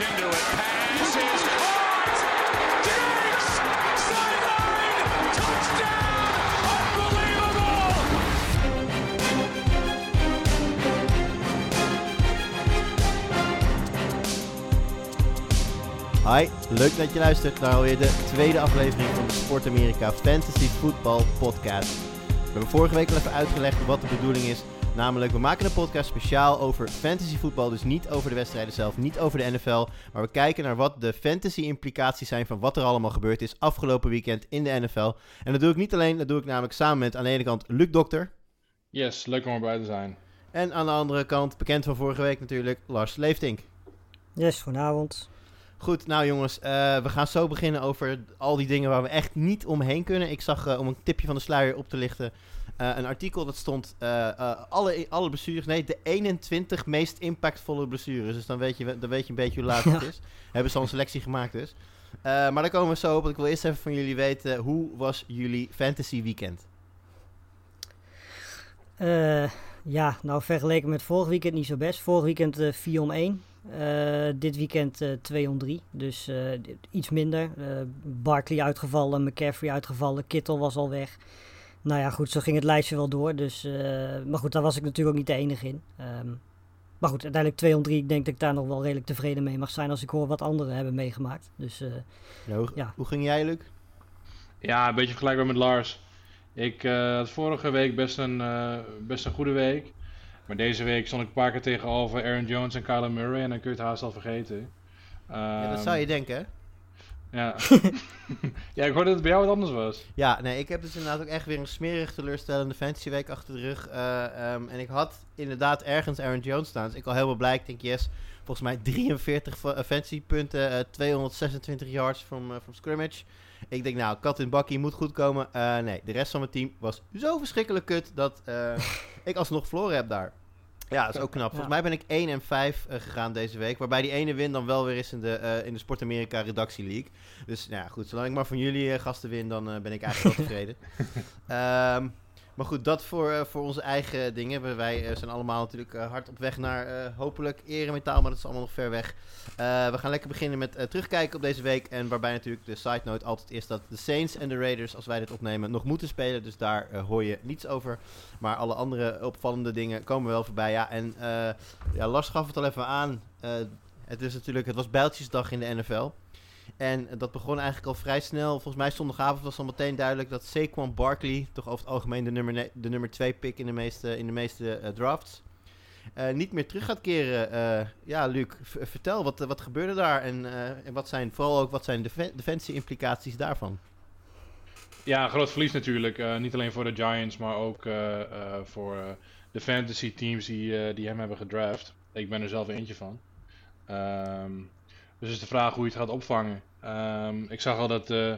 into it. Pass is caught. Diggs! Sideline! Touchdown! Hi, leuk dat je luistert naar alweer de tweede aflevering van de Sport Amerika Fantasy Football Podcast. We hebben vorige week al even uitgelegd wat de bedoeling is. Namelijk, we maken een podcast speciaal over fantasy voetbal. Dus niet over de wedstrijden zelf, niet over de NFL. Maar we kijken naar wat de fantasy implicaties zijn van wat er allemaal gebeurd is afgelopen weekend in de NFL. En dat doe ik niet alleen, dat doe ik namelijk samen met aan de ene kant Luc Dokter. Yes, leuk om erbij te zijn. En aan de andere kant, bekend van vorige week natuurlijk, Lars Leeftink. Yes, goedenavond. Goed, nou jongens, eh, we gaan zo beginnen over al die dingen waar we echt niet omheen kunnen. Ik zag, eh, om een tipje van de sluier op te lichten, eh, een artikel dat stond eh, eh, alle, alle blessures, nee, de 21 meest impactvolle blessures. Dus dan weet je, dan weet je een beetje hoe laat het is. Hebben ze al een selectie gemaakt dus. Maar daar komen we zo op, want ik wil eerst even van jullie weten, hoe was jullie fantasy weekend? Ja, nou vergeleken met vorig weekend niet zo best. Vorig weekend eh 4 om 1. Eh, dit weekend eh 2 om 3. Dus iets minder. Barkley uitgevallen, McCaffrey uitgevallen, Kittle was al weg. Nou ja, goed, zo ging het lijstje wel door. Dus, eh, maar goed, daar was ik natuurlijk ook niet de enige in. Ehm, maar goed, uiteindelijk 2 om 3. Ik denk dat ik daar nog wel redelijk tevreden mee mag zijn als ik hoor wat anderen hebben meegemaakt. Dus eh, Ja, hoe, Ja. hoe ging jij, Luc? Ja, een beetje vergelijkbaar met Lars. Ik eh, had vorige week best een, eh, best een goede week. Maar deze week stond ik een paar keer tegenover Aaron Jones en Kyler Murray. En dan kun je het haast al vergeten. Ja, dat Ehm, zou je denken, hè? Ja. ja, ik hoorde dat het bij jou wat anders was. Ja, nee, ik heb dus inderdaad ook echt weer een smerig teleurstellende fantasy week achter de rug. Eh, ehm, en ik had inderdaad ergens Aaron Jones staan. Dus ik al helemaal blij. Ik denk, yes, volgens mij 43 fa- eh, fantasy punten, eh, 226 yards from, eh, from scrimmage. Ik denk, nou, kat in bakkie moet goed komen. Nee, de rest van mijn team was zo verschrikkelijk kut dat ik alsnog verloren heb daar. Ja, dat is ook knap. Volgens mij ben ik 1 en 5 eh, gegaan deze week. Waarbij die ene win dan wel weer is in de, eh, in de Sport Amerika Redactie League. Dus nou ja, goed. Zolang ik maar van jullie eh, gasten win, dan ben ik eigenlijk wel tevreden. Ehm, maar goed, dat voor, eh, voor onze eigen dingen. Wij eh, zijn allemaal natuurlijk eh, hard op weg naar hopelijk eremetaal, maar dat is allemaal nog ver weg. We gaan lekker beginnen met terugkijken op deze week. En waarbij natuurlijk de side note altijd is dat de Saints en de Raiders, als wij dit opnemen, nog moeten spelen. Dus daar hoor je niets over. Maar alle andere opvallende dingen komen wel voorbij. Ja, en ja, Lars gaf het al even aan. Het, is natuurlijk, het was bijltjesdag in de NFL. En dat begon eigenlijk al vrij snel. Volgens mij zondagavond was al meteen duidelijk dat Saquon Barkley, toch over het algemeen de nummer, de nummer 2 pick in de meeste, in de meeste eh, drafts, eh, niet meer terug gaat keren. Eh, ja, Luc, vertel, wat, wat gebeurde daar? En, en wat zijn vooral ook wat zijn de defensie-implicaties daarvan? Ja, groot verlies natuurlijk. Niet alleen voor de Giants, maar ook voor de fantasy teams die, die hem hebben gedraft. Ik ben er zelf eentje van. Ehm, dus is de vraag hoe je het gaat opvangen. Ehm, ik zag al dat, eh,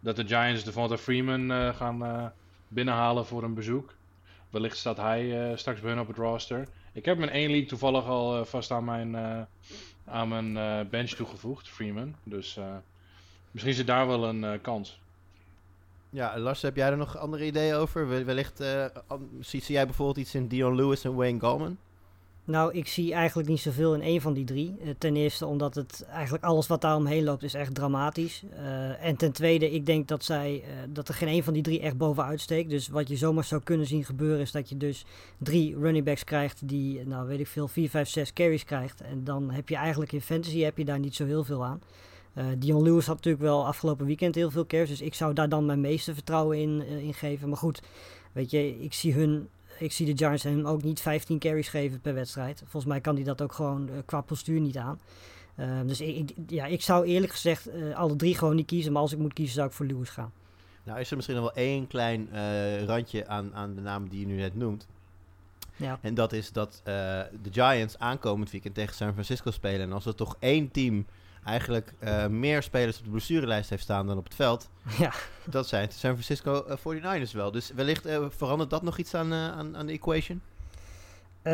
dat de Giants Devonta Freeman eh, gaan eh, binnenhalen voor een bezoek. Wellicht staat hij straks bij hun op het roster. Ik heb in één league toevallig al vast aan mijn, aan mijn bench toegevoegd, Freeman. Dus misschien zit daar wel een kans. Ja, Lars, heb jij er nog andere ideeën over? Wel- Wellicht zie, zie jij bijvoorbeeld iets in Dion Lewis en Wayne Gallman? Nou, ik zie eigenlijk niet zoveel in één van die drie. Eh, ten eerste omdat het eigenlijk alles wat daar omheen loopt is echt dramatisch. Eh, en ten tweede, ik denk dat, zij, eh, dat er geen één van die drie echt bovenuit steekt. Dus wat je zomaar zou kunnen zien gebeuren is dat je dus drie running backs krijgt die, nou weet ik veel, 4, 5, 6 carries krijgt. En dan heb je eigenlijk in fantasy heb je daar niet zo heel veel aan. Eh Dion Lewis had natuurlijk wel afgelopen weekend heel veel carries. Dus ik zou daar dan mijn meeste vertrouwen in, in geven. Maar goed, weet je, ik zie hun ik zie de Giants hem ook niet 15 carries geven per wedstrijd. Volgens mij kan hij dat ook gewoon eh, qua postuur niet aan. Eh, dus ik, ik- ja, ik zou eerlijk gezegd eh, alle drie gewoon niet kiezen. Maar als ik moet kiezen zou ik voor Lewis gaan. Nou, is er misschien nog wel één klein eh, randje aan, aan de namen die je nu net noemt. Ja. En dat is dat de Giants aankomend weekend tegen San Francisco spelen. En als er toch één team eigenlijk eh, meer spelers op de blessurelijst heeft staan dan op het veld, ja. dat zijn de San Francisco eh, 49ers wel. Dus wellicht eh, verandert dat nog iets aan, eh, aan, aan de equation? Uh,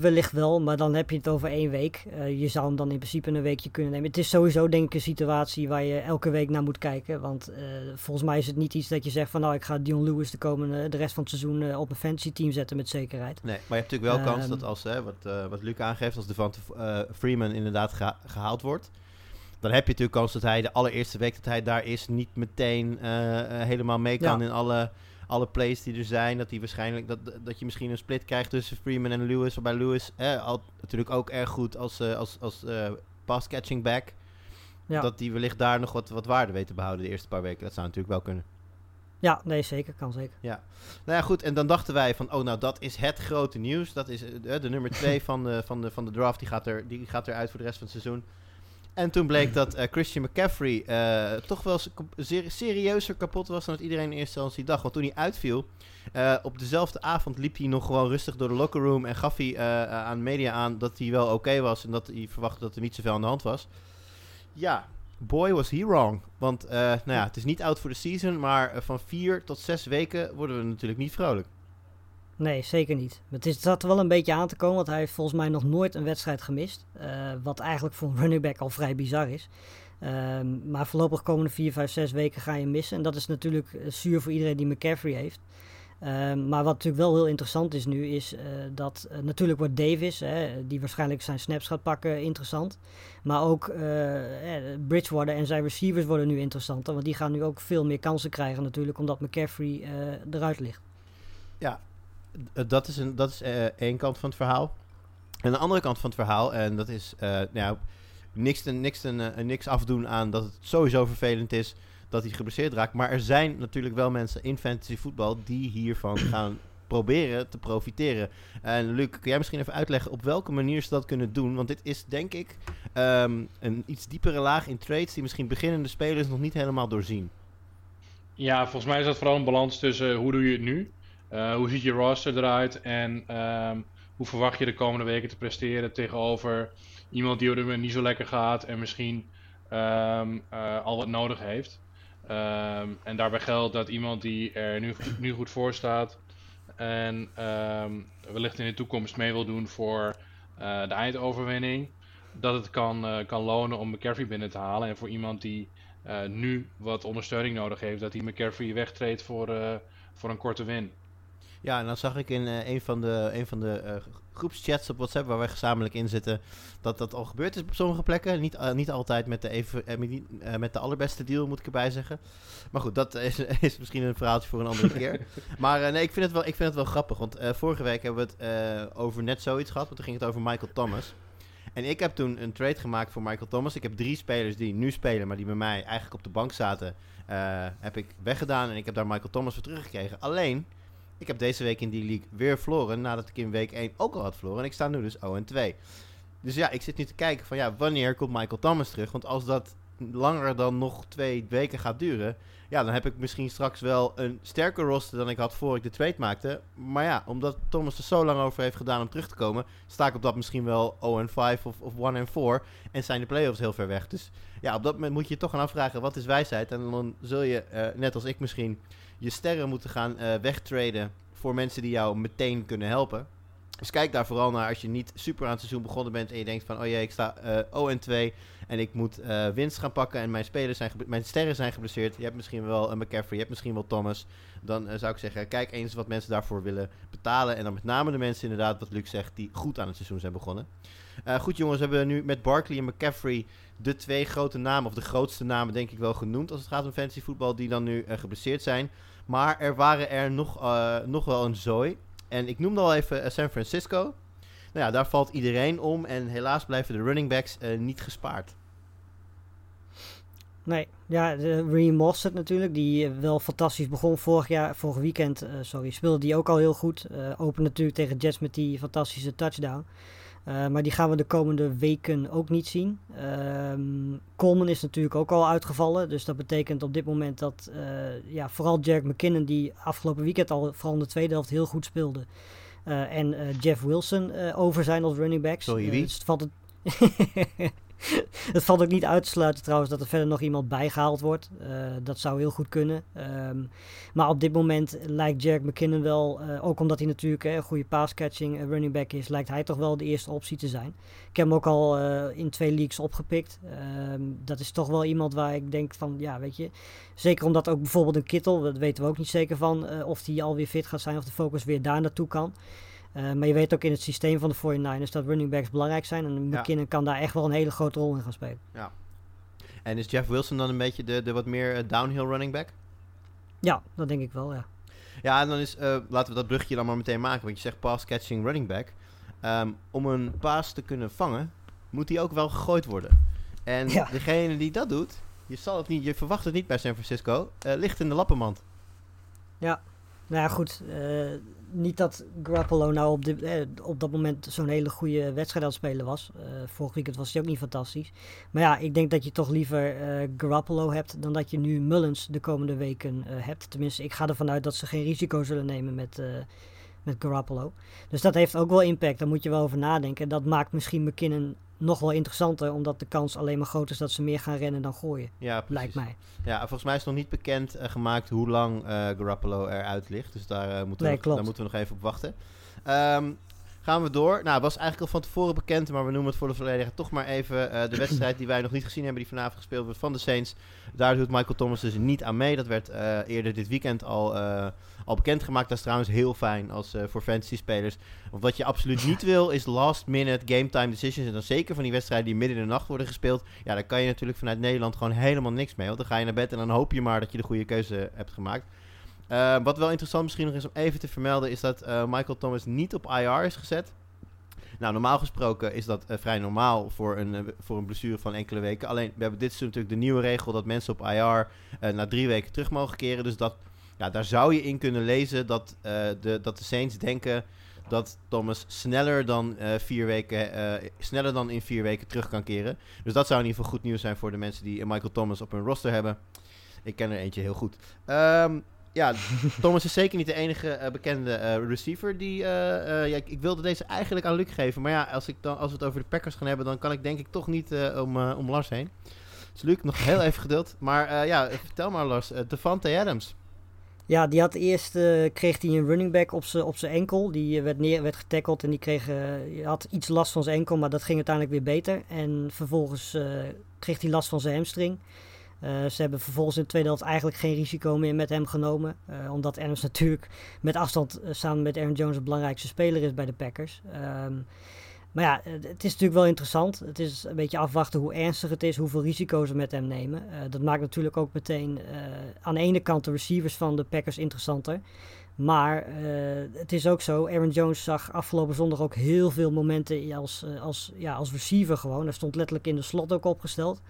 wellicht wel, maar dan heb je het over één week. Uh, je zou hem dan in principe een weekje kunnen nemen. Het is sowieso denk ik een situatie waar je elke week naar moet kijken. Want uh, volgens mij is het niet iets dat je zegt van nou ik ga Dion Lewis de, komende, de rest van het seizoen op een fantasy team zetten met zekerheid. Nee, maar je hebt natuurlijk wel kans dat als, wat, wat Luc aangeeft, als Devante Freeman inderdaad geha gehaald wordt. Dan heb je natuurlijk kans dat hij de allereerste week dat hij daar is niet meteen helemaal mee kan ja. in alle alle plays die er zijn, dat, die waarschijnlijk, dat, dat je misschien een split krijgt tussen Freeman en Lewis. Waarbij Lewis eh, al, natuurlijk ook erg goed als, uh, als, als uh, pass-catching back. Ja. Dat die wellicht daar nog wat, wat waarde weet te behouden de eerste paar weken. Dat zou natuurlijk wel kunnen. Ja, nee, zeker. Kan zeker. Ja. Nou ja, goed. En dan dachten wij van, oh nou, dat is het grote nieuws. Dat is uh, de nummer 2 van de, van, de, van de draft. Die gaat, er, die gaat eruit voor de rest van het seizoen. En toen bleek dat uh, Christian McCaffrey uh, toch wel ser serieuzer kapot was dan het iedereen in eerste instantie dacht. Want toen hij uitviel, uh, op dezelfde avond liep hij nog gewoon rustig door de locker room en gaf hij aan de media aan dat hij wel oké was en dat hij verwachtte dat er niet zoveel aan de hand was. Ja, boy was he wrong. Want nou ja, het is niet oud voor de season, maar van vier tot zes weken worden we natuurlijk niet vrolijk. Nee, zeker niet. Het is, zat er wel een beetje aan te komen, want hij heeft volgens mij nog nooit een wedstrijd gemist. Uh, wat eigenlijk voor een running back al vrij bizar is. Um, maar voorlopig komende 4, 5, 6 weken ga je missen. En dat is natuurlijk uh, zuur voor iedereen die McCaffrey heeft. Um, maar wat natuurlijk wel heel interessant is nu, is uh, dat natuurlijk wordt Davis, hè, die waarschijnlijk zijn snaps gaat pakken, interessant. Maar ook Bridgewater en zijn receivers worden nu interessanter. Want die gaan nu ook veel meer kansen krijgen natuurlijk, omdat McCaffrey eruit ligt. Ja, dat is, een, dat is uh, één kant van het verhaal. En de andere kant van het verhaal, en dat is uh, nou, niks, niks, uh, niks afdoen aan dat het sowieso vervelend is dat hij geblesseerd raakt. Maar er zijn natuurlijk wel mensen in fantasy voetbal die hiervan gaan proberen te profiteren. En Luc, kun jij misschien even uitleggen op welke manier ze dat kunnen doen? Want dit is denk ik um, een iets diepere laag in trades die misschien beginnende spelers nog niet helemaal doorzien. Ja, volgens mij is dat vooral een balans tussen hoe doe je het nu hoe ziet je roster eruit en um, hoe verwacht je de komende weken te presteren tegenover iemand die er niet zo lekker gaat en misschien um, uh, al wat nodig heeft. Um, en daarbij geldt dat iemand die er nu, nu goed voor staat en wellicht in de toekomst mee wil doen voor uh, de eindoverwinning, dat het kan, kan lonen om McCaffrey binnen te halen. En voor iemand die nu wat ondersteuning nodig heeft, dat hij McCaffrey wegtreedt voor, voor een korte win. Ja, en dan zag ik in uh, een van de, een van de uh, groepschats op WhatsApp waar wij gezamenlijk in zitten, dat dat al gebeurd is op sommige plekken. Niet, uh, niet altijd met de, even, met de allerbeste deal, moet ik erbij zeggen. Maar goed, dat is, is misschien een verhaaltje voor een andere keer. Maar nee, ik vind, het wel, ik vind het wel grappig, want vorige week hebben we het over net zoiets gehad, want toen ging het over Michael Thomas. En ik heb toen een trade gemaakt voor Michael Thomas. Ik heb drie spelers die nu spelen, maar die bij mij eigenlijk op de bank zaten, heb ik weggedaan. En ik heb daar Michael Thomas voor teruggekregen. Alleen, ik heb deze week in die league weer verloren. Nadat ik in week 1 ook al had verloren. En ik sta nu dus 0 2. Dus ja, ik zit nu te kijken van ja, wanneer komt Michael Thomas terug? Want als dat langer dan nog twee weken gaat duren. Ja, dan heb ik misschien straks wel een sterker roster dan ik had voor ik de trade maakte. Maar ja, omdat Thomas er zo lang over heeft gedaan om terug te komen, sta ik op dat misschien wel 0 5 of, of 1 4. En zijn de playoffs heel ver weg. Dus ja, op dat moment moet je je toch gaan afvragen: wat is wijsheid? En dan zul je, uh, net als ik misschien, je sterren moeten gaan uh, wegtraden voor mensen die jou meteen kunnen helpen. Dus kijk daar vooral naar als je niet super aan het seizoen begonnen bent en je denkt van, oh jee, ik sta uh, eh, 0 en 2 en ik moet uh, winst gaan pakken en mijn, spelers zijn mijn sterren zijn geblesseerd. Je hebt misschien wel een McCaffrey, je hebt misschien wel Thomas. Dan uh, zou ik zeggen, kijk eens wat mensen daarvoor willen betalen. En dan met name de mensen inderdaad, wat Luc zegt, die goed aan het seizoen zijn begonnen. goed jongens, we hebben nu met Barkley en McCaffrey de twee grote namen, of de grootste namen denk ik wel genoemd als het gaat om fantasy voetbal, die dan nu geblesseerd zijn. Maar er waren er nog, nog wel een zooi. En ik noemde al even uh, San Francisco. Nou ja, daar valt iedereen om. En helaas blijven de running backs uh, niet gespaard. Nee, ja, de Mossad natuurlijk, die wel fantastisch begon vorig jaar, vorig weekend, sorry, speelde die ook al heel goed. open natuurlijk tegen Jets met die fantastische touchdown. Uh, maar die gaan we de komende weken ook niet zien. Um, Coleman is natuurlijk ook al uitgevallen. Dus dat betekent op dit moment dat uh, ja, vooral Jack McKinnon, die afgelopen weekend al vooral in de tweede helft heel goed speelde. Uh, en Jeff Wilson over zijn als running backs. Sorry, wie? Dus valt het het valt ook niet uit te sluiten trouwens dat er verder nog iemand bijgehaald wordt. Uh, dat zou heel goed kunnen. Um, maar op dit moment lijkt Jack McKinnon wel, uh, ook omdat hij natuurlijk een goede passcatching running back is, lijkt hij toch wel de eerste optie te zijn. Ik heb hem ook al in twee leagues opgepikt. Um, dat is toch wel iemand waar ik denk van, ja weet je, zeker omdat ook bijvoorbeeld een Kittel, dat weten we ook niet zeker van, of hij alweer fit gaat zijn of de focus weer daar naartoe kan. Uh, maar je weet ook in het systeem van de 49ers dat running backs belangrijk zijn. En McKinnon ja. kan daar echt wel een hele grote rol in gaan spelen. Ja. En is Jeff Wilson dan een beetje de, de wat meer uh, downhill running back? Ja, dat denk ik wel, ja. Ja, en dan is, uh, laten we dat brugje dan maar meteen maken. Want je zegt pass catching running back. Um, om een paas te kunnen vangen, moet die ook wel gegooid worden. En ja. degene die dat doet, je, zal het niet, je verwacht het niet bij San Francisco, ligt in de lappenmand. Ja, nou ja, goed. Uh, niet dat Garoppolo nou op, eh, op dat moment zo'n hele goede wedstrijd aan het spelen was. Uh, vorig weekend was hij ook niet fantastisch. Maar ja, ik denk dat je toch liever uh, Garoppolo hebt dan dat je nu Mullins de komende weken hebt. Tenminste, ik ga ervan uit dat ze geen risico zullen nemen met, met Garoppolo. Dus dat heeft ook wel impact. Daar moet je wel over nadenken. Dat maakt misschien McKinnon nog wel interessanter, omdat de kans alleen maar groot is dat ze meer gaan rennen dan gooien. Ja, lijkt mij. Ja, volgens mij is nog niet bekend uh, gemaakt hoe lang uh, Garoppolo eruit ligt. Dus daar, uh, moeten, nee, we, daar moeten we nog even op wachten. Um, gaan we door. Nou, het was eigenlijk al van tevoren bekend, maar we noemen het voor de volledigheid toch maar even de wedstrijd die wij nog niet gezien hebben, die vanavond gespeeld wordt van de Saints. Daar doet Michael Thomas dus niet aan mee. Dat werd eerder dit weekend al al bekendgemaakt. Dat is trouwens heel fijn als, uh, voor fantasy-spelers. Want wat je absoluut niet wil, is last-minute game-time decisions. En dan zeker van die wedstrijden die midden in de nacht worden gespeeld. Ja, daar kan je natuurlijk vanuit Nederland gewoon helemaal niks mee. Want dan ga je naar bed en dan hoop je maar dat je de goede keuze hebt gemaakt. Uh, wat wel interessant misschien nog is om even te vermelden, is dat uh, Michael Thomas niet op IR is gezet. Nou, normaal gesproken is dat uh, vrij normaal voor een, voor een blessure van enkele weken. Alleen, we hebben dit is natuurlijk de nieuwe regel dat mensen op IR na drie weken terug mogen keren. Dus dat ja, daar zou je in kunnen lezen dat, de, dat de Saints denken dat Thomas sneller dan, vier weken, sneller dan in vier weken terug kan keren. Dus dat zou in ieder geval goed nieuws zijn voor de mensen die Michael Thomas op hun roster hebben. Ik ken er eentje heel goed. Um, ja, Thomas is zeker niet de enige uh, bekende uh, receiver die. Ja, ik, ik, wilde deze eigenlijk aan Luc geven. Maar ja, als, ik dan, als we het over de Packers gaan hebben, dan kan ik denk ik toch niet om, om Lars heen. Dus Luc, nog heel even geduld. Maar ja, vertel maar Lars. Devante Adams. Ja, die had eerst kreeg hij een running back op zijn op enkel. Die werd, neer, werd getackeld en die kreeg, had iets last van zijn enkel, maar dat ging uiteindelijk weer beter. En vervolgens kreeg hij last van zijn hamstring. Ze hebben vervolgens in de tweede helft eigenlijk geen risico meer met hem genomen. omdat Adams natuurlijk met afstand samen met Aaron Jones de belangrijkste speler is bij de Packers. Um, maar ja, het is natuurlijk wel interessant. Het is een beetje afwachten hoe ernstig het is, hoeveel risico's ze met hem nemen. Dat maakt natuurlijk ook meteen aan de ene kant de receivers van de Packers interessanter. Maar het is ook zo, Aaron Jones zag afgelopen zondag ook heel veel momenten als, als, ja, als receiver gewoon. Hij stond letterlijk in de slot ook opgesteld.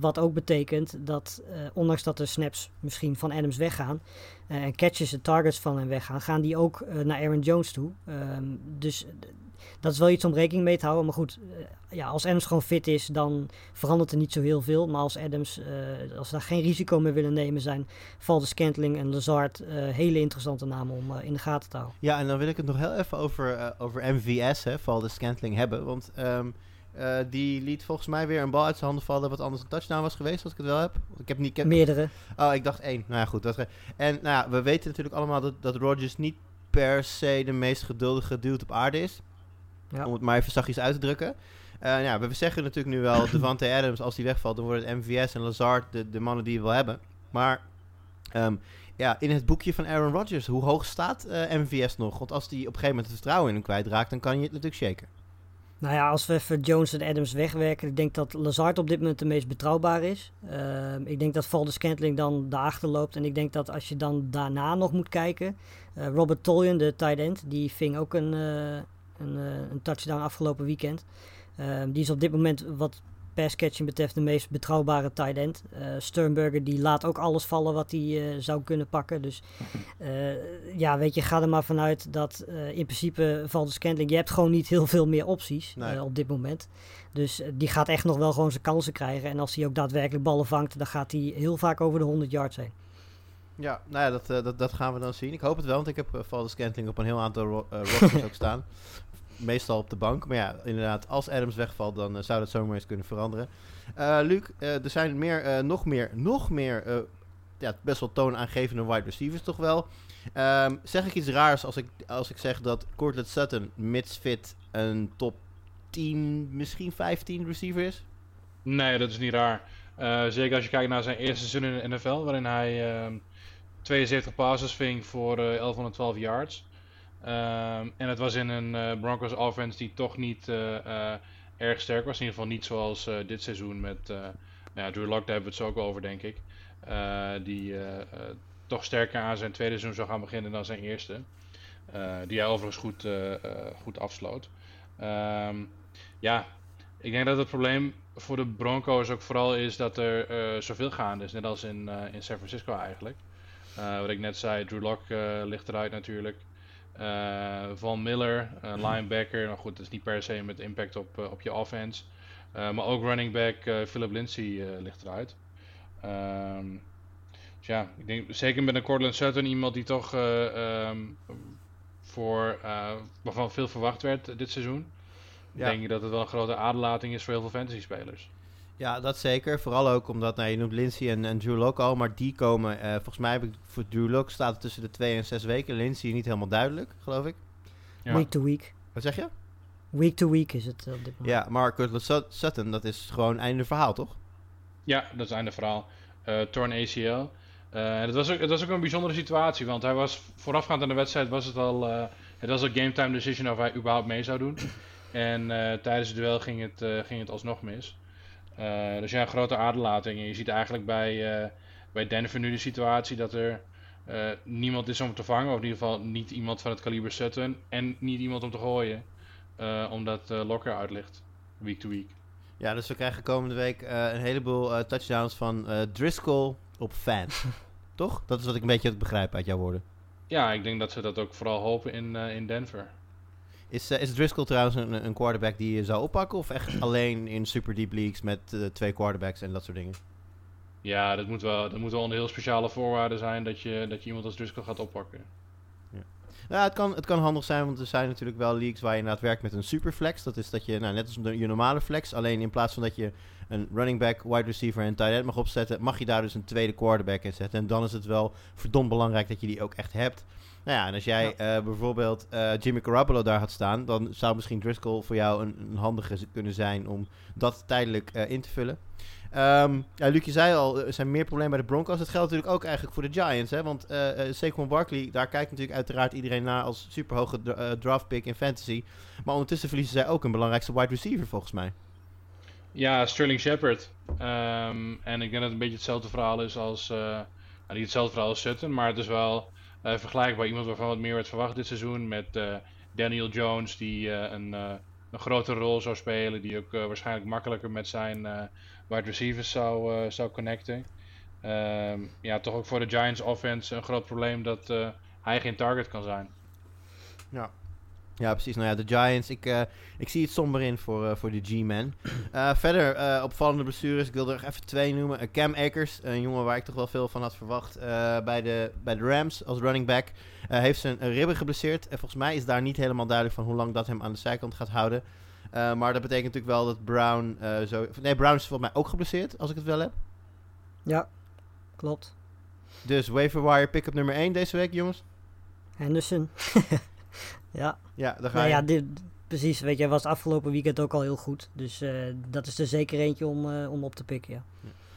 Wat ook betekent dat, ondanks dat de snaps misschien van Adams weggaan en catches en targets van hem weggaan, gaan die ook naar Aaron Jones toe. Ehm, dus dat is wel iets om rekening mee te houden. Maar goed, ja, als Adams gewoon fit is, dan verandert er niet zo heel veel. Maar als Adams, als ze daar geen risico meer willen nemen, zijn Valde Scantling en Lazard hele interessante namen om in de gaten te houden. Ja, en dan wil ik het nog heel even over, over MVS, hè, Valde Scantling, hebben. Want um, die liet volgens mij weer een bal uit zijn handen vallen, wat anders een touchdown was geweest, als ik het wel heb. Ik heb niet... Meerdere. Oh, ik dacht één. Nou ja, goed. Dat... En nou ja, we weten natuurlijk allemaal dat, dat Rodgers niet per se de meest geduldige dude op aarde is. Ja. Om het maar even zachtjes uit te drukken. Uh, ja, we zeggen natuurlijk nu wel, Devante Adams, als die wegvalt, dan wordt het MVS en Lazard de, de mannen die we wel hebben. Maar um, ja, in het boekje van Aaron Rodgers, hoe hoog staat uh, MVS nog? Want als die op een gegeven moment het vertrouwen in hem kwijtraakt, dan kan je het natuurlijk shaken. Nou ja, als we even Jones en Adams wegwerken, ik denk dat Lazard op dit moment de meest betrouwbaar is. Uh, ik denk dat Valdes Scantling dan daarachter loopt. En ik denk dat als je dan daarna nog moet kijken, uh, Robert Tollian, de tight end, die ving ook een, uh, een, uh, een touchdown afgelopen weekend. Uh, die is op dit moment wat passcatching betreft de meest betrouwbare tight end. Uh, Sternberger die laat ook alles vallen wat hij zou kunnen pakken. Dus ja, weet je, ga er maar vanuit dat in principe valt de Scantling. Je hebt gewoon niet heel veel meer opties nee. op dit moment. Dus die gaat echt nog wel gewoon zijn kansen krijgen. En als hij ook daadwerkelijk ballen vangt, dan gaat hij heel vaak over de 100 yards heen. Ja, nou ja, dat, dat, dat gaan we dan zien. Ik hoop het wel, want ik heb Valdes Scantling op een heel aantal ro rosters ook staan. meestal op de bank. Maar ja, inderdaad, als Adams wegvalt, dan eh, zou dat zomaar eens kunnen veranderen. Eh Luc, eh, er zijn meer, nog meer, nog meer ja, best wel toonaangevende wide receivers toch wel. Ehm, zeg ik iets raars als ik, als ik zeg dat Cortland Sutton, mits fit, een top 10, misschien 15 receiver is? Nee, dat is niet raar. Zeker als je kijkt naar zijn eerste seizoen in de NFL, waarin hij ehm, 72 passes ving voor eh 1112 yards. Ehm, en het was in een eh, Broncos offense die toch niet eh, eh, erg sterk was. In ieder geval niet zoals dit seizoen met nou ja, Drew Lock, daar hebben we het zo ook over, denk ik. Die toch sterker aan zijn tweede seizoen zou gaan beginnen dan zijn eerste. Die hij overigens goed, goed afsloot. Ehm, ja, ik denk dat het probleem voor de Broncos ook vooral is dat er zoveel gaande is. Net als in, in San Francisco eigenlijk. Wat ik net zei, Drew Lock ligt eruit natuurlijk. Eh, Van Miller, eh, linebacker. Nou goed, dat is niet per se met impact op, eh, op je offense. Maar ook running back Philip Lindsay ligt eruit. Ehm, dus ja, ik denk zeker met een Cortland Sutton iemand die toch eh, ehm, voor, waarvan veel verwacht werd dit seizoen. Ja. Denk je dat het wel een grote aderlating is voor heel veel fantasy spelers. Ja, dat zeker. Vooral ook omdat, nou, je noemt Lindsay en, en Drew Lock al, maar die komen, eh, volgens mij heb ik voor Drew Lock staat het tussen de twee en zes weken. Lindsay niet helemaal duidelijk, geloof ik. Ja. Week to week. Wat zeg je? Week to week is het eh, op dit moment. Ja, maar Sut- Sutton, dat is gewoon einde verhaal, toch? Ja, dat is einde verhaal. Eh torn ACL. Eh, het, was ook, het was ook een bijzondere situatie, want hij was voorafgaand aan de wedstrijd was het al, eh, het was al game time decision of hij überhaupt mee zou doen. En eh, tijdens het duel ging het, eh, ging het alsnog mis. Eh, dus ja, een grote aderlating. En je ziet eigenlijk bij, eh, bij Denver nu de situatie dat er eh, niemand is om te vangen. Of in ieder geval niet iemand van het kaliber Sutton. En niet iemand om te gooien. omdat Locker uit ligt. Week to week. Ja, dus we krijgen komende week een heleboel touchdowns van Driscoll op fan. toch? Dat is wat ik een beetje begrijp uit jouw woorden. Ja, ik denk dat ze dat ook vooral hopen in, in Denver. Is, eh, is Driscoll trouwens een, een quarterback die je zou oppakken? Of echt alleen in super deep leagues met eh, twee quarterbacks en dat soort dingen? Ja, dat moet wel, dat moet wel onder heel speciale voorwaarden zijn dat je, dat je iemand als Driscoll gaat oppakken. Ja, het kan, het kan handig zijn, want er zijn natuurlijk wel leagues waar je inderdaad werkt met een superflex. Dat is dat je, nou, net als je normale flex, alleen in plaats van dat je een running back, wide receiver en tight end mag opzetten, mag je daar dus een tweede quarterback in zetten. En dan is het wel verdomd belangrijk dat je die ook echt hebt. Nou ja, en als jij eh, bijvoorbeeld eh, Jimmy Garoppolo daar had staan, dan zou misschien Driscoll voor jou een, een handige kunnen zijn om dat tijdelijk eh, in te vullen. Ehm ja, Luc, je zei al, er zijn meer problemen bij de Broncos. Dat geldt natuurlijk ook eigenlijk voor de Giants. Hè? Want eh eh, Saquon Barkley, daar kijkt natuurlijk uiteraard iedereen naar als superhoge dra- eh, draft pick in fantasy. Maar ondertussen verliezen zij ook een belangrijkste wide receiver volgens mij. Ja, Sterling Shepard. Ehm, en ik denk dat het een beetje hetzelfde verhaal is als, eh, nou, niet hetzelfde verhaal als Sutton, maar het is wel vergelijkbaar. Iemand waarvan wat meer werd verwacht dit seizoen met eh, Daniel Jones, die eh, een, eh, een grotere rol zou spelen, die ook eh, waarschijnlijk makkelijker met zijn eh, wide receivers zou, eh, zou connecten. Ehm, ja, toch ook voor de Giants offense een groot probleem dat eh, hij geen target kan zijn. Ja, precies. Nou ja, de Giants, ik, eh, ik zie het somber in voor, eh, voor de G-Man. Eh, verder, opvallende blessures. Ik wil er even twee noemen. Cam Akers, een jongen waar ik toch wel veel van had verwacht bij, de, bij de Rams als running back. heeft zijn ribben geblesseerd. En volgens mij is daar niet helemaal duidelijk van hoe lang dat hem aan de zijkant gaat houden. Maar dat betekent natuurlijk wel dat Brown zo... Nee, Brown is volgens mij ook geblesseerd, als ik het wel heb. Ja, klopt. Dus waiver wire pick-up nummer 1 deze week, jongens. Henderson. ja, Ja, daar ga nou je. ja dit, precies. Weet je, was afgelopen weekend ook al heel goed. Dus eh, dat is er zeker eentje om, eh, om op te pikken, ja.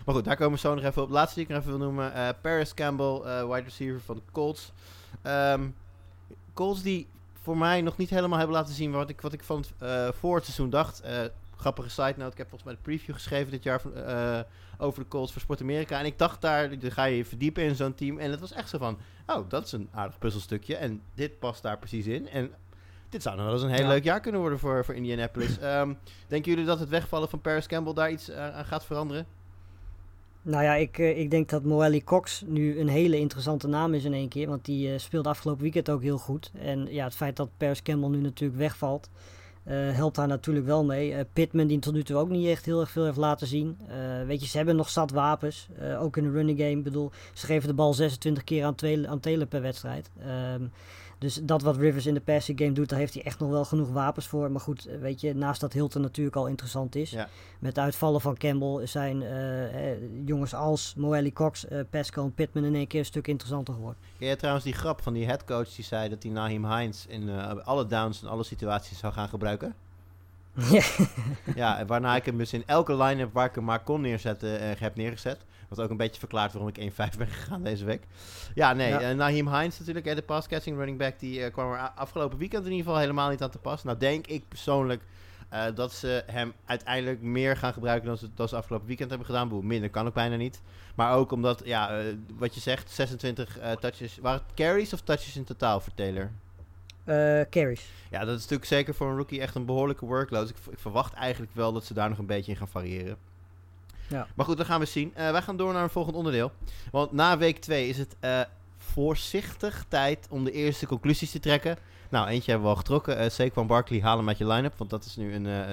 Maar goed, daar komen we zo nog even op. Laatste die ik nog even wil noemen. eh, Paris Campbell, wide receiver van de Colts. Ehm, Colts die voor mij nog niet helemaal hebben laten zien wat ik, wat ik van het, voor het seizoen dacht. Grappige side note, ik heb volgens mij de preview geschreven dit jaar van, eh, over de Colts voor Sport Amerika. En ik dacht daar, dan ga je verdiepen in zo'n team. En het was echt zo van, oh, dat is een aardig puzzelstukje. En dit past daar precies in. En dit zou nog wel eens een heel Ja. leuk jaar kunnen worden voor, voor Indianapolis. Ehm, denken jullie dat het wegvallen van Paris Campbell daar iets eh, aan gaat veranderen? Nou ja, ik, eh, ik denk dat Moelle Cox nu een hele interessante naam is in één keer. Want die eh, speelde afgelopen weekend ook heel goed. En ja, het feit dat Paris Campbell nu natuurlijk wegvalt, helpt daar natuurlijk wel mee. Eh, Pittman die tot nu toe ook niet echt heel erg veel heeft laten zien. Eh, weet je, ze hebben nog zat wapens. eh, ook in de running game. Ik bedoel, ze geven de bal 26 keer aan, Tele- aan per wedstrijd. Ehm, Dus dat wat Rivers in de passing game doet, daar heeft hij echt nog wel genoeg wapens voor. Maar goed, eh, weet je, naast dat Hilton natuurlijk al interessant is. Ja. Met uitvallen van Campbell zijn eh, eh, jongens als Moelle Cox, eh, Pascal en Pittman in één keer een stuk interessanter geworden. Ken je trouwens die grap van die headcoach die zei dat hij Naheem Hines in alle downs en alle situaties zou gaan gebruiken? Ja. Ja, waarna ik hem dus in elke line-up waar ik hem maar kon neerzetten, heb neergezet. Wat ook een beetje verklaart waarom ik 1-5 ben gegaan deze week. Ja, nee, Ja. eh, Naheem Hines natuurlijk, hè, de pass-catching running back, die eh, kwam er afgelopen weekend in ieder geval helemaal niet aan te pas. Nou denk ik persoonlijk eh, dat ze hem uiteindelijk meer gaan gebruiken dan ze, dan ze afgelopen weekend hebben gedaan. Boe, minder kan ook bijna niet. Maar ook omdat, ja, wat je zegt, 26 eh, touches. Waren het carries of touches in totaal voor Taylor? Carries. Ja, dat is natuurlijk zeker voor een rookie echt een behoorlijke workload. Ik, ik verwacht eigenlijk wel dat ze daar nog een beetje in gaan variëren. Ja. Maar goed, dat gaan we zien. Eh, wij gaan door naar een volgend onderdeel. Want na week 2 is het eh, voorzichtig tijd om de eerste conclusies te trekken. Nou, eentje hebben we al getrokken. Eh Saquon Barkley, haal hem uit je line-up. Want dat is nu een, eh,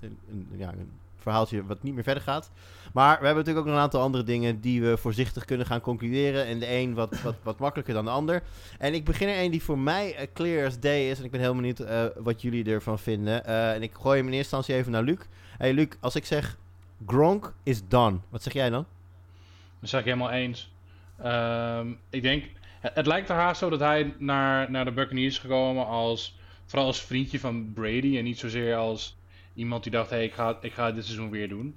een, ja, een verhaaltje wat niet meer verder gaat. Maar we hebben natuurlijk ook nog een aantal andere dingen die we voorzichtig kunnen gaan concluderen. En de een wat, wat, wat makkelijker dan de ander. En ik begin er een die voor mij clear as day is. En ik ben heel benieuwd wat jullie ervan vinden. En ik gooi hem in eerste instantie even naar Luc. Hey Luc, als ik zeg Gronk is done. Wat zeg jij dan? Dat zeg ik helemaal eens. Ehm, ik denk, het, lijkt er haast zo dat hij naar, naar de Buccaneers is gekomen als, vooral als vriendje van Brady en niet zozeer als iemand die dacht, hey, ik ga, ik ga dit seizoen weer doen.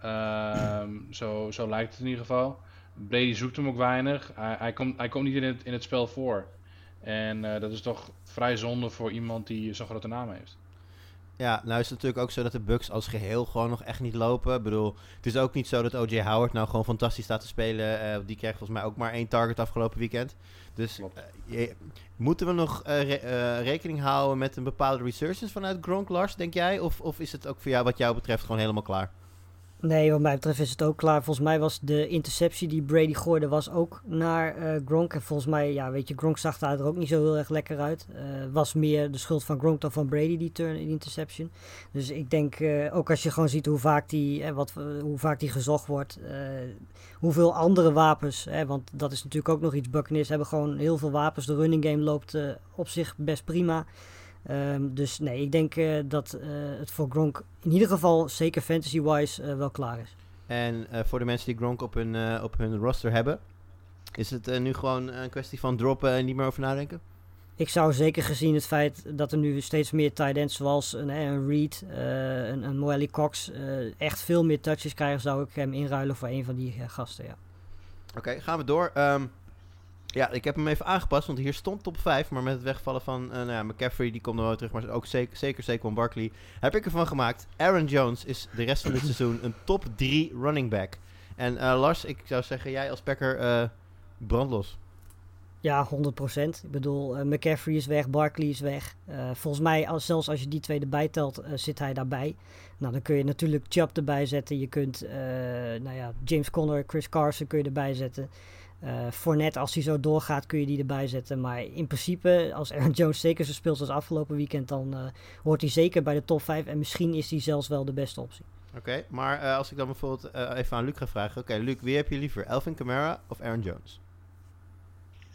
Ehm, zo, zo lijkt het in ieder geval. Brady zoekt hem ook weinig. Hij, hij, komt, hij komt niet in het, in het spel voor. En eh, dat is toch vrij zonde voor iemand die zo'n grote naam heeft. Ja, nou is het natuurlijk ook zo dat de Bucks als geheel gewoon nog echt niet lopen. Ik bedoel, het is ook niet zo dat O.J. Howard nou gewoon fantastisch staat te spelen. Eh, die kreeg volgens mij ook maar één target afgelopen weekend. Dus eh, je- moeten we nog re- eh, rekening houden met een bepaalde resurgence vanuit Gronk, Lars, denk jij? Of, of is het ook voor jou, wat jou betreft, gewoon helemaal klaar? Nee, wat mij betreft is het ook klaar. Volgens mij was de interceptie die Brady gooide was ook naar eh, Gronk. En volgens mij, ja, weet je, Gronk zag daar er ook niet zo heel erg lekker uit. Eh, was meer de schuld van Gronk dan van Brady, die turn die interception. Dus ik denk, eh, ook als je gewoon ziet hoe vaak die, eh, wat, hoe vaak die gezocht wordt. hoeveel andere wapens, hè, want dat is natuurlijk ook nog iets. Buccaneers hebben gewoon heel veel wapens. De running game loopt op zich best prima. Ehm, dus nee, ik denk eh, dat eh, het voor Gronk in ieder geval, zeker fantasy-wise, eh, wel klaar is. En voor de mensen die Gronk op hun, op hun roster hebben, is het nu gewoon een kwestie van droppen en niet meer over nadenken? Ik zou zeker gezien het feit dat er nu steeds meer tight ends zoals een, een Reed, een, een Moelle Cox echt veel meer touches krijgen, zou ik hem inruilen voor een van die gasten. Ja. Oké, gaan we door. Ehm, ja, ik heb hem even aangepast, want hier stond top 5. Maar met het wegvallen van eh nou ja, McCaffrey, die komt er wel terug. Maar ook zeker, zeker Saquon Barkley heb ik ervan gemaakt. Aaron Jones is de rest van dit seizoen een top 3 running back. En eh, Lars, ik zou zeggen, jij als Packer eh brandlos. Ja, 100%. Ik bedoel, McCaffrey is weg, Barkley is weg. Volgens mij, als, zelfs als je die twee erbij telt, zit hij daarbij. Nou, dan kun je natuurlijk Chubb erbij zetten. Je kunt, nou ja, James Conner, Chris Carson kun je erbij zetten. Eh Fournette, als hij zo doorgaat, kun je die erbij zetten. Maar in principe, als Aaron Jones zeker zo speelt als afgelopen weekend, dan eh, hoort hij zeker bij de top 5. En misschien is hij zelfs wel de beste optie. Oké, maar eh, als ik dan bijvoorbeeld eh, even aan Luc ga vragen. Oké, Luc, wie heb je liever? Elvin Kamara of Aaron Jones?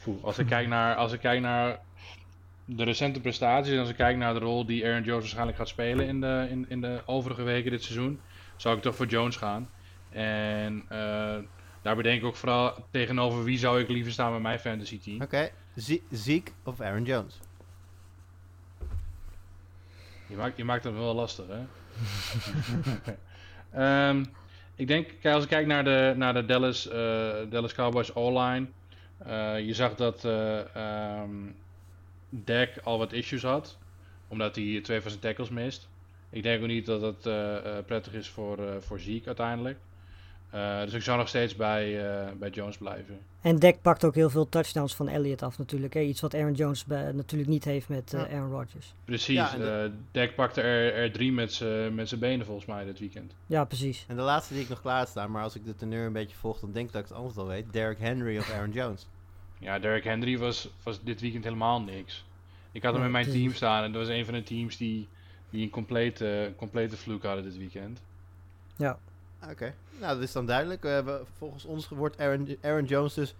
Poeh, als, ik kijk naar, als ik kijk naar de recente prestaties en als ik kijk naar de rol die Aaron Jones waarschijnlijk gaat spelen in de, in, in de overige weken dit seizoen, zou ik toch voor Jones gaan. En eh, daar bedenk ik ook vooral tegenover wie zou ik liever staan met mijn fantasy team. Oké, Ze- Zeke of Aaron Jones? Je maakt, je maakt het wel lastig, hè? Ehm, ik denk, kijk, als ik kijk naar de, naar de Dallas, eh, Dallas Cowboys O-line. eh, je zag dat ehm, Dak al wat issues had. Omdat hij twee van zijn tackles mist. Ik denk ook niet dat dat prettig is voor, voor Zeke uiteindelijk. Eh, dus ik zou nog steeds bij, eh, bij Jones blijven. En Dak pakt ook heel veel touchdowns van Elliott af natuurlijk. Hè? Iets wat Aaron Jones bij- natuurlijk niet heeft met eh, Ja. Aaron Rodgers. Precies, Ja, en de- eh, Dak pakte er, er drie met z'n benen volgens mij dit weekend. Ja, precies. En de laatste die ik nog klaar staan, maar als ik de teneur een beetje volg, dan denk ik dat ik het antwoord al weet. Derrick Henry of Aaron Jones? Ja, Derrick Henry was, was dit weekend helemaal niks. Ik had hem Nee, in mijn precies. team staan en dat was een van de teams die, die een complete, complete fluke hadden dit weekend. Ja. Oké, nou dat is dan duidelijk. We- volgens ons wordt Aaron, Aaron Jones dus...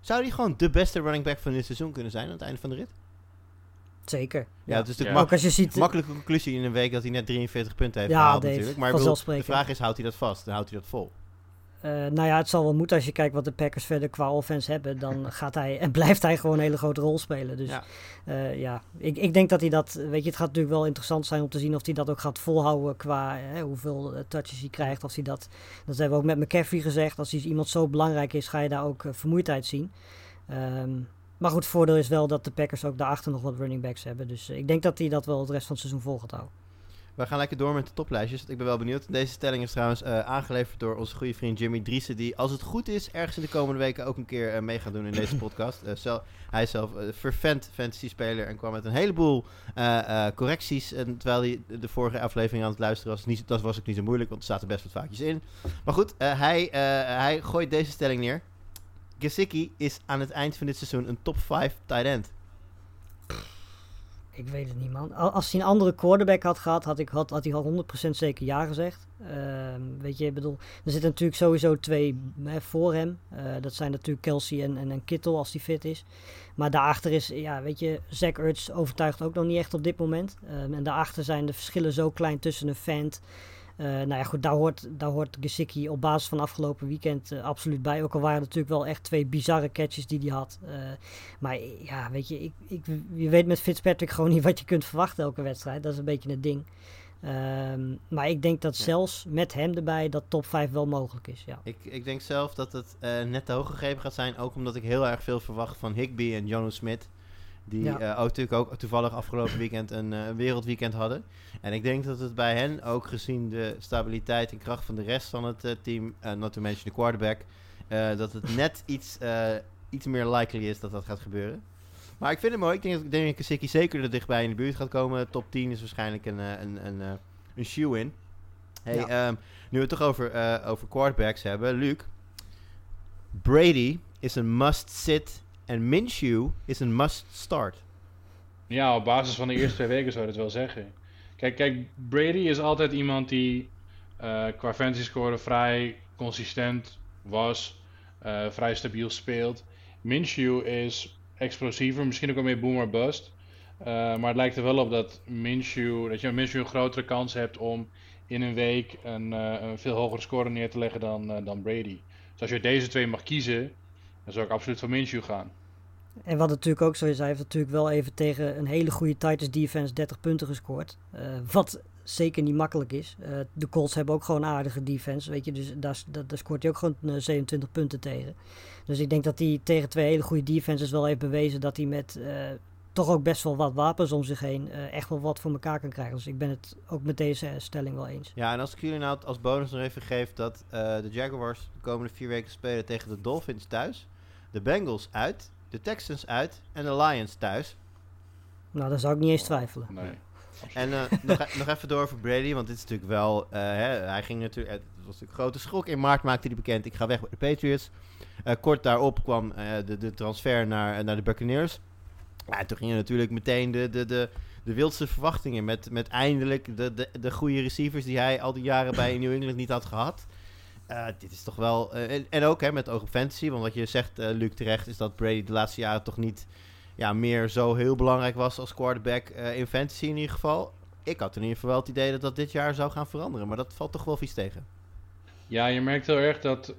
Zou hij gewoon de beste running back van dit seizoen kunnen zijn aan het einde van de rit? Zeker. Ja, het is natuurlijk Ja. Ook als je ziet... makkelijke conclusie in een week dat hij net 43 punten heeft Ja, gehaald Dave, natuurlijk. Maar ik bedoel, de vraag is, houdt hij dat vast? Dan houdt hij dat vol? Eh, nou ja, het zal wel moeten als je kijkt wat de Packers verder qua offense hebben. Dan gaat hij en blijft hij gewoon een hele grote rol spelen. Dus Ja. ja, ja. Ik, ik denk dat hij dat... Weet je, het gaat natuurlijk wel interessant zijn om te zien of hij dat ook gaat volhouden qua eh, hoeveel eh, touches hij krijgt. Of hij dat... Dat hebben we ook met McCaffrey gezegd. Als hij iemand zo belangrijk is, ga je daar ook eh, vermoeidheid zien. Ehm, maar goed, het voordeel is wel dat de Packers ook daarachter nog wat running backs hebben. Dus eh, ik denk dat hij dat wel het rest van het seizoen vol gaat houden. We gaan lekker door met de toplijstjes. Ik ben wel benieuwd. Deze stelling is trouwens eh, aangeleverd door onze goede vriend Jimmy Driessen. Die, als het goed is, ergens in de komende weken ook een keer eh, mee gaat doen in deze podcast. Eh, hij is zelf een fervent fantasy speler en kwam met een heleboel correcties. En terwijl hij de vorige aflevering aan het luisteren was, niet, dat was ook niet zo moeilijk, want er zaten best wat foutjes in. Maar goed, hij, hij gooit deze stelling neer. Gesicki is aan het eind van dit seizoen een top 5 tight end. Ik weet het niet, man. Al- Als hij een andere quarterback had gehad, had, ik, had, had hij al 100% zeker ja gezegd. Ehm, weet je, ik bedoel, er zitten natuurlijk sowieso twee hè, voor hem. Eh, dat zijn natuurlijk Kelsey en, en, en Kittle als die fit is. Maar daarachter is, ja, weet je, Zach Ertz overtuigt ook nog niet echt op dit moment. Ehm, en daarachter zijn de verschillen zo klein tussen een Fant. Eh, nou ja, goed, daar hoort, daar hoort Gesicki op basis van afgelopen weekend eh, absoluut bij. Ook al waren het natuurlijk wel echt twee bizarre catches die hij had. Eh, maar ja, weet je, ik, ik, je weet met Fitzpatrick gewoon niet wat je kunt verwachten elke wedstrijd. Dat is een beetje het ding. Ehm, maar ik denk dat Ja. zelfs met hem erbij dat top 5 wel mogelijk is. Ja. Ik, ik denk zelf dat het net te hoog gegeven gaat zijn. Ook omdat ik heel erg veel verwacht van Higby en Jono Smith. Die Ja. eh, ook natuurlijk ook toevallig afgelopen weekend een eh, wereldweekend hadden. En ik denk dat het bij hen, ook gezien de stabiliteit en kracht van de rest van het eh, team, not to mention de quarterback, dat het net iets, iets meer likely is dat dat gaat gebeuren. Maar ik vind het mooi. Ik denk dat, ik denk dat Kasicki zeker er dichtbij in de buurt gaat komen. Top 10 is waarschijnlijk een, een, een, een shoe-in. Hey, Ja. ehm, nu we het toch over, over quarterbacks hebben. Luc, Brady is een must-sit en Minshew is een must-start. Ja, op basis van de eerste twee weken zou je dat wel zeggen. Kijk, kijk Brady is altijd iemand die eh, qua fantasy score vrij consistent was, eh, vrij stabiel speelt. Minshew is explosiever, misschien ook wel meer boomer bust. Eh, maar het lijkt er wel op dat Minshew, dat je Minshew een grotere kans hebt om in een week een, een veel hogere score neer te leggen dan, dan Brady. Dus als je deze twee mag kiezen, dan zou ik absoluut voor Minshew gaan. En wat natuurlijk ook zo is, hij heeft natuurlijk wel even tegen een hele goede Titans defense 30 punten gescoord. Eh, wat zeker niet makkelijk is. Eh, de Colts hebben ook gewoon een aardige defense, weet je. Dus daar, daar, daar scoort hij ook gewoon eh, 27 punten tegen. Dus ik denk dat hij tegen twee hele goede defenses wel heeft bewezen dat hij met eh, toch ook best wel wat wapens om zich heen eh, echt wel wat voor elkaar kan krijgen. Dus ik ben het ook met deze eh, stelling wel eens. Ja, en als ik jullie nou als bonus nog even geef dat eh, de Jaguars de komende vier weken spelen tegen de Dolphins thuis, de Bengals uit, de Texans uit en de Lions thuis. Nou, daar zou ik niet eens twijfelen. Nee. En eh, nog, e- nog even door over Brady, want dit is natuurlijk wel. eh, hè, hij ging natuurlijk. Het was natuurlijk een grote schok. In maart maakte hij bekend: ik ga weg bij de Patriots. Eh, kort daarop kwam eh, de, de transfer naar, naar de Buccaneers. Ja, en toen gingen natuurlijk meteen de, de, de, de wildste verwachtingen. Met, met eindelijk de, de, de goede receivers die hij al die jaren bij New England niet had gehad. Eh, dit is toch wel. eh, en, ook hè, met oog op fantasy. Want wat je zegt, eh Luc, terecht, is dat Brady de laatste jaren toch niet ja, meer zo heel belangrijk was als quarterback in fantasy in ieder geval. Ik had in ieder geval wel het idee dat dat dit jaar zou gaan veranderen. Maar dat valt toch wel vies tegen. Ja, je merkt heel erg dat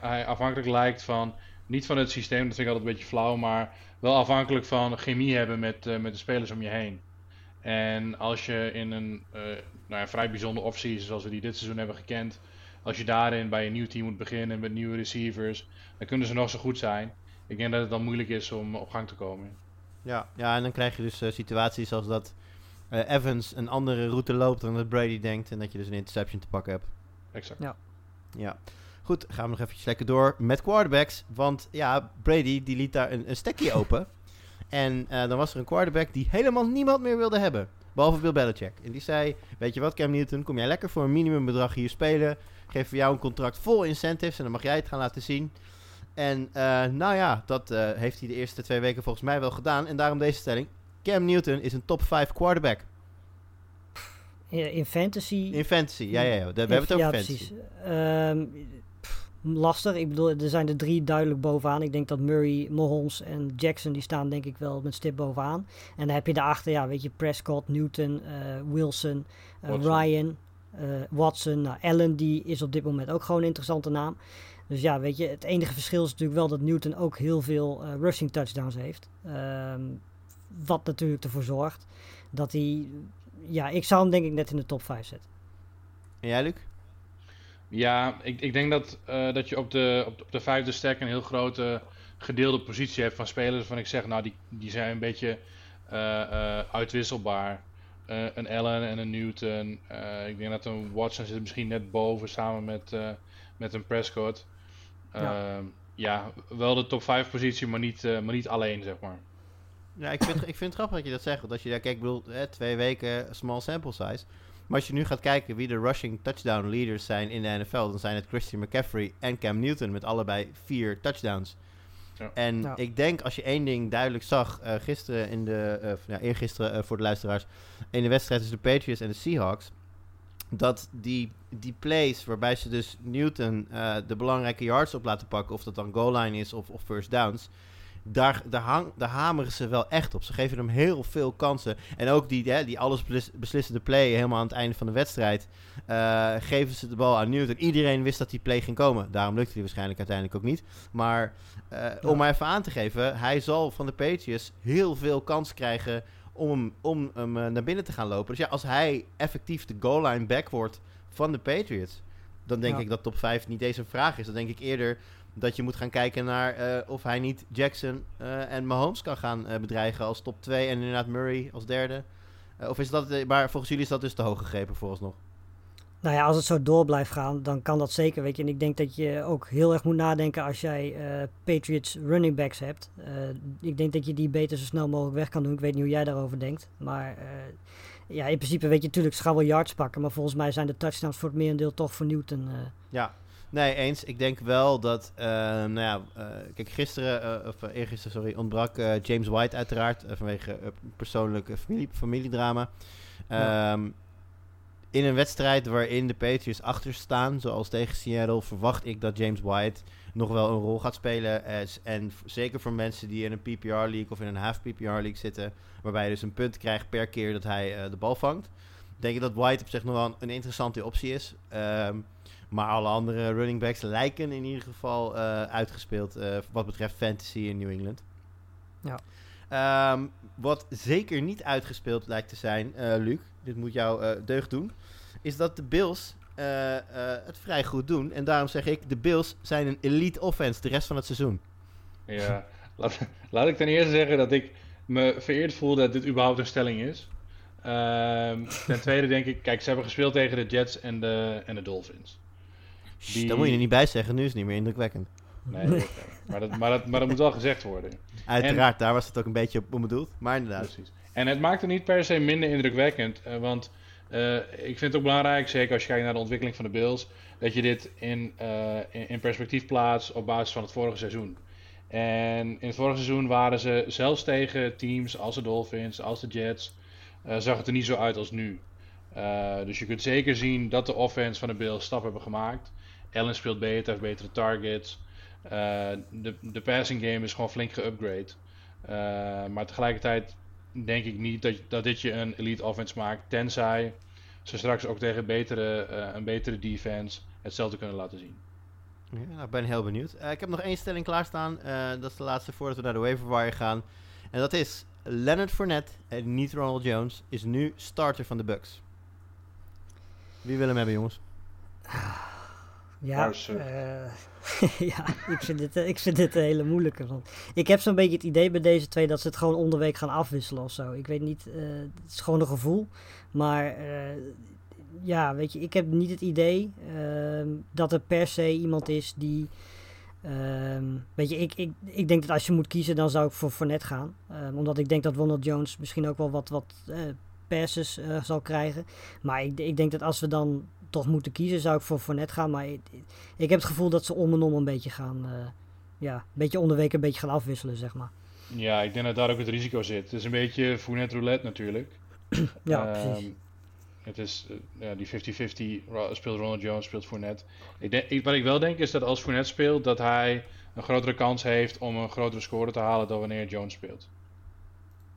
hij afhankelijk lijkt van, niet van het systeem, dat vind ik altijd een beetje flauw, maar wel afhankelijk van chemie hebben met, met de spelers om je heen. En als je in een nou ja, vrij bijzonder offseason, zoals we die dit seizoen hebben gekend, als je daarin bij een nieuw team moet beginnen met nieuwe receivers, dan kunnen ze nog zo goed zijn. Ik denk dat het dan moeilijk is om op gang te komen. Ja, ja en dan krijg je dus eh, situaties als dat eh, Evans een andere route loopt dan dat Brady denkt. En dat je dus een interception te pakken hebt. Exact. Ja. Ja. Goed, gaan we nog eventjes lekker door met quarterbacks. Want ja, Brady die liet daar een, een stekje open. En eh, dan was er een quarterback die helemaal niemand meer wilde hebben. Behalve Bill Belichick. En die zei, weet je wat Cam Newton, kom jij lekker voor een minimumbedrag hier spelen. Geef voor jou een contract vol incentives en dan mag jij het gaan laten zien. En eh, nou ja, dat eh, heeft hij de eerste twee weken volgens mij wel gedaan. En daarom deze stelling. Cam Newton is een top 5 quarterback. In fantasy... In fantasy, ja, ja, ja. We hebben het over ja, fantasy. precies. Ehm, pff, lastig. Ik bedoel, er zijn er drie duidelijk bovenaan. Ik denk dat Murray, Mahomes en Jackson, die staan denk ik wel met stip bovenaan. En dan heb je daarachter, ja, weet je, Prescott, Newton, eh, Wilson, Watson. Ryan, Watson. Nou, Allen, die is op dit moment ook gewoon een interessante naam. Dus ja, weet je, het enige verschil is natuurlijk wel dat Newton ook heel veel eh, rushing touchdowns heeft. Ehm, wat natuurlijk ervoor zorgt dat hij, ja, ik zou hem denk ik net in de top 5 zetten. En jij, Luc? Ja, ik, ik denk dat, eh, dat je op de, op, de, op de vijfde stack een heel grote gedeelde positie hebt van spelers waarvan ik zeg, nou die, die zijn een beetje eh, eh, uitwisselbaar. Eh, een Allen en een Newton. Eh, ik denk dat een Watson zit misschien net boven samen met, eh, met een Prescott. Ja. Ehm, ja, wel de top 5 positie, maar niet, maar niet alleen, zeg maar. Ja, ik vind, ik vind het grappig dat je dat zegt. Want als je daar kijkt, ik bedoel, hè, twee weken, small sample size. Maar als je nu gaat kijken wie de rushing touchdown leaders zijn in de NFL, dan zijn het Christian McCaffrey en Cam Newton met allebei vier touchdowns. Ja. En Ja. ik denk als je één ding duidelijk zag eh, gisteren in de, eh, ja, eergisteren eh, voor de luisteraars, in de wedstrijd tussen de Patriots en de Seahawks, dat die, die plays waarbij ze dus Newton eh, de belangrijke yards op laten pakken, of dat dan goal line is of, of first downs, daar, daar, hang, daar hameren ze wel echt op. Ze geven hem heel veel kansen. En ook die, hè, die alles belis- beslissende play helemaal aan het einde van de wedstrijd. eh, geven ze de bal aan Newton. Iedereen wist dat die play ging komen. Daarom lukte hij waarschijnlijk uiteindelijk ook niet. Maar eh, om maar even aan te geven, hij zal van de Patriots heel veel kans krijgen om hem, om hem eh, naar binnen te gaan lopen. Dus ja, als hij effectief de goal line back wordt van de Patriots, dan denk Ja. ik dat top 5 niet eens een vraag is. Dan denk ik eerder dat je moet gaan kijken naar eh, of hij niet Jackson eh, en Mahomes kan gaan eh, bedreigen als top 2 en inderdaad Murray als derde. Of is dat, maar volgens jullie is dat dus te hoog gegrepen vooralsnog? Nou ja, als het zo door blijft gaan, dan kan dat zeker. Weet je. En ik denk dat je ook heel erg moet nadenken als jij Patriots running backs hebt. Ik denk dat je die beter zo snel mogelijk weg kan doen. Ik weet niet hoe jij daarover denkt. Maar ja, in principe weet je natuurlijk, ze gaan wel yards pakken. Maar volgens mij zijn de touchdowns voor het merendeel toch voor Newton. eh. Ja, nee, eens. Ik denk wel dat, eh, nou ja, eh, kijk, gisteren, of eergisteren, sorry, ontbrak James White uiteraard vanwege persoonlijk eh, familie, familiedrama. Ja. Ehm, in een wedstrijd waarin de Patriots achter staan, zoals tegen Seattle, verwacht ik dat James White nog wel een rol gaat spelen. En zeker voor mensen die in een PPR-league of in een half-PPR-league zitten, waarbij je dus een punt krijgt per keer dat hij eh, de bal vangt. Denk ik dat White op zich nog wel een, een interessante optie is. Ehm, maar alle andere running backs lijken in ieder geval eh, uitgespeeld eh, wat betreft fantasy in New England. Ja. Ehm, wat zeker niet uitgespeeld lijkt te zijn, Luc, dit moet jou deugd doen, is dat de Bills eh, eh, het vrij goed doen. En daarom zeg ik, de Bills zijn een elite offense de rest van het seizoen. Ja, laat, laat ik ten eerste zeggen dat ik me vereerd voel dat dit überhaupt een stelling is. Ehm, ten tweede denk ik, kijk, ze hebben gespeeld tegen de Jets en de, en de Dolphins. Die- Daar moet je er niet bij zeggen, nu is het niet meer indrukwekkend. Nee, oké. maar, dat, maar, dat, maar dat moet wel gezegd worden. Uiteraard, daar was het ook een beetje op bedoeld, maar inderdaad. Precies. En het maakt het niet per se minder indrukwekkend, eh, want eh, ik vind het ook belangrijk, zeker als je kijkt naar de ontwikkeling van de Bills, dat je dit in, eh, in, in perspectief plaatst op basis van het vorige seizoen. En in het vorige seizoen waren ze zelfs tegen teams als de Dolphins, als de Jets, eh, zag het er niet zo uit als nu. Dus je kunt zeker zien dat de offense van de Bills stap hebben gemaakt. Allen speelt beter, heeft betere targets. De, de passing game is gewoon flink geupgrade. Maar tegelijkertijd denk ik niet dat, dat dit je een elite offense maakt. Tenzij ze straks ook tegen betere, eh, een betere defense hetzelfde kunnen laten zien. Ja, nou, ik ben heel benieuwd. Eh, ik heb nog één stelling klaarstaan. eh dat is de laatste voordat we naar de waiver wire gaan. En dat is... Leonard Fournette en niet Ronald Jones is nu starter van de Bucks. Wie wil hem hebben, jongens? Ja, eh, ja ik, vind dit, eh, ik vind dit een hele moeilijke. Want ik heb zo'n beetje het idee bij deze twee dat ze het gewoon onderweek gaan afwisselen of zo. Ik weet niet, eh, het is gewoon een gevoel. Maar ja, weet je, ik heb niet het idee ehm, dat er per se iemand is die... ehm, weet je, ik, ik, ik denk dat als je moet kiezen, dan zou ik voor Fournette gaan. Ehm, omdat ik denk dat Ronald Jones misschien ook wel wat, wat passes zal krijgen. Maar ik, ik denk dat als we dan toch moeten kiezen, zou ik voor Fournette gaan. Maar ik, ik heb het gevoel dat ze om en om een beetje gaan... eh, ja, een beetje onderweg een beetje gaan afwisselen, zeg maar. Ja, ik denk dat daar ook het risico zit. Het is een beetje Fournette roulette natuurlijk. Ja, Ehm, precies. Het is, uh, ja, die 50-50 speelt Ronald Jones, speelt Fournette. Ik denk, ik, wat ik wel denk is dat als Fournette speelt, dat hij een grotere kans heeft om een grotere score te halen dan wanneer Jones speelt.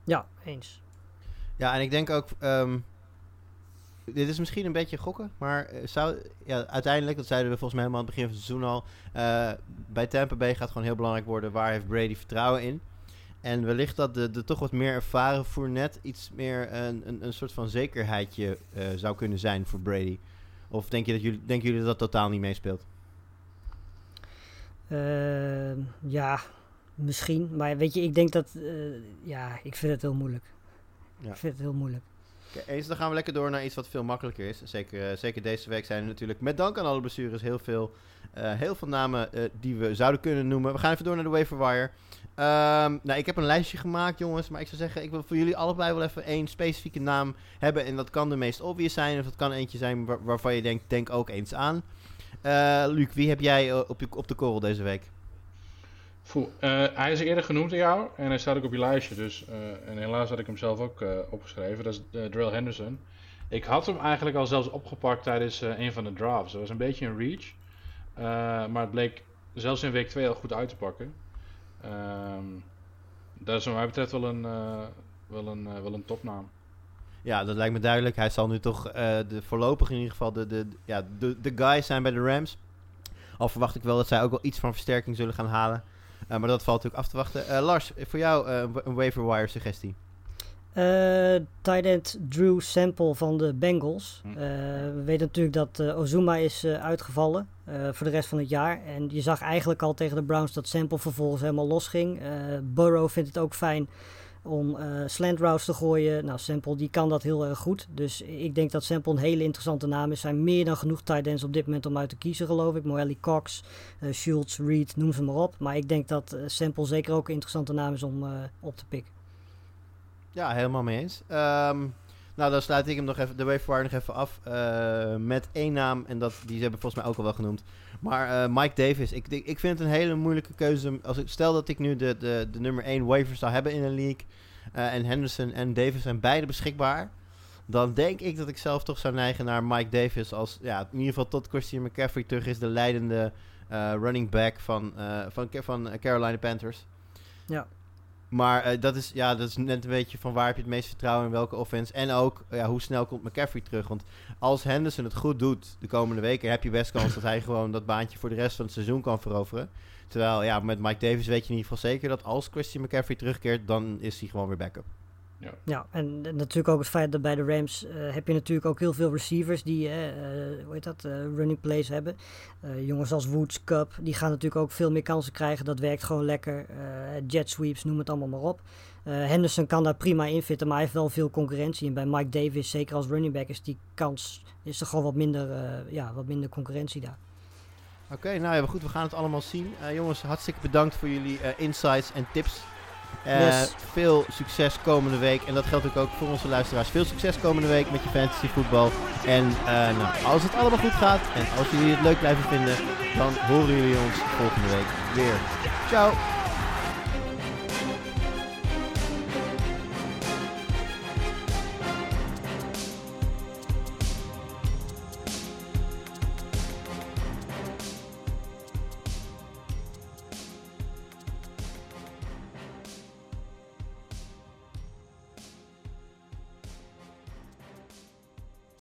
Ja, eens. Ja, en ik denk ook, um, dit is misschien een beetje gokken, maar zou, ja, uiteindelijk, dat zeiden we volgens mij helemaal aan het begin van het seizoen al, uh, bij Tampa Bay gaat gewoon heel belangrijk worden, waar heeft Brady vertrouwen in? En wellicht dat de, de toch wat meer ervaren Fournette iets meer een, een, een soort van zekerheidje uh, zou kunnen zijn voor Brady. Of denk je dat jullie, denken jullie dat dat totaal niet meespeelt? Uh, ja, misschien. Maar weet je, ik denk dat... Uh, ja, ik vind het heel moeilijk. Ja. Ik vind het heel moeilijk. Eens, dan gaan we lekker door naar iets wat veel makkelijker is. Zeker, zeker deze week zijn er natuurlijk met dank aan alle blessures heel veel, heel veel namen die we zouden kunnen noemen. We gaan even door naar de waiver wire. Um, nou, ik heb een lijstje gemaakt, jongens. Maar ik zou zeggen, ik wil voor jullie allebei wel even één specifieke naam hebben. En dat kan de meest obvious zijn. Of het kan eentje zijn waar, waarvan je denkt, denk ook eens aan. Uh, Luc, wie heb jij op, op de korrel deze week? Voel, uh, hij is eerder genoemd door jou. En hij staat ook op je lijstje. Dus, uh, en helaas had ik hem zelf ook opgeschreven. Dat is Drill Henderson. Ik had hem eigenlijk al zelfs opgepakt tijdens een van de drafts. Dat was een beetje een reach. maar het bleek zelfs in week 2 al goed uit te pakken. Um, dat is wat mij betreft wel een, wel een, wel een topnaam. Ja, dat lijkt me duidelijk. Hij zal nu toch de, voorlopig in ieder geval de, de, ja, de, de guys zijn bij de Rams. Al verwacht ik wel dat zij ook wel iets van versterking zullen gaan halen. Maar dat valt natuurlijk af te wachten. Lars, voor jou een waiver wire suggestie. Uh, tight end Drew Sample van de Bengals. Uh, we weten natuurlijk dat uh, Ozuma is uitgevallen voor de rest van het jaar. En je zag eigenlijk al tegen de Browns dat Sample vervolgens helemaal losging. Burrow vindt het ook fijn om slant routes te gooien. Nou, Sample die kan dat heel erg goed. Dus ik denk dat Sample een hele interessante naam is. Zijn meer dan genoeg tight ends op dit moment om uit te kiezen, geloof ik. Morelli Cox, Schultz, Reed, noem ze maar op. Maar ik denk dat Sample zeker ook een interessante naam is om op te pikken. Ja, helemaal mee eens. Um, nou, dan sluit ik hem nog even, de waiver nog even af uh, met één naam. En dat, die hebben volgens mij ook al wel genoemd. Maar uh, Mike Davis, ik, ik vind het een hele moeilijke keuze. Als ik, stel dat ik nu de, de, de nummer 1 waiver zou hebben in een league. Uh, en Henderson en Davis zijn beide beschikbaar. Dan denk ik dat ik zelf toch zou neigen naar Mike Davis. Als, ja, in ieder geval tot Christian McCaffrey terug is de leidende running back van, van, van Carolina Panthers. Ja. Maar uh, dat, is, ja, dat is net een beetje van waar heb je het meest vertrouwen in welke offense. En ook ja, hoe snel komt McCaffrey terug. Want als Henderson het goed doet de komende weken, heb je best kans dat hij gewoon dat baantje voor de rest van het seizoen kan veroveren. Terwijl ja, met Mike Davis weet je in ieder geval zeker dat als Christian McCaffrey terugkeert, dan is hij gewoon weer backup. Ja. ja, en natuurlijk ook het feit dat bij de Rams uh, heb je natuurlijk ook heel veel receivers die uh, hoe heet dat, uh, running plays hebben. jongens als Woods, Cup, die gaan natuurlijk ook veel meer kansen krijgen. Dat werkt gewoon lekker. jet sweeps, noem het allemaal maar op. Henderson kan daar prima in fitten, maar hij heeft wel veel concurrentie. En bij Mike Davis, zeker als running back, is die kans is er gewoon wat minder, ja, wat minder concurrentie daar. Oké, okay, nou ja, goed, we gaan het allemaal zien. jongens, hartstikke bedankt voor jullie insights en tips. Uh, Veel succes komende week. En dat geldt ook voor onze luisteraars. Veel succes komende week met je fantasy voetbal. En uh, nou, als het allemaal goed gaat en als jullie het leuk blijven vinden, dan horen jullie ons volgende week weer. Ciao!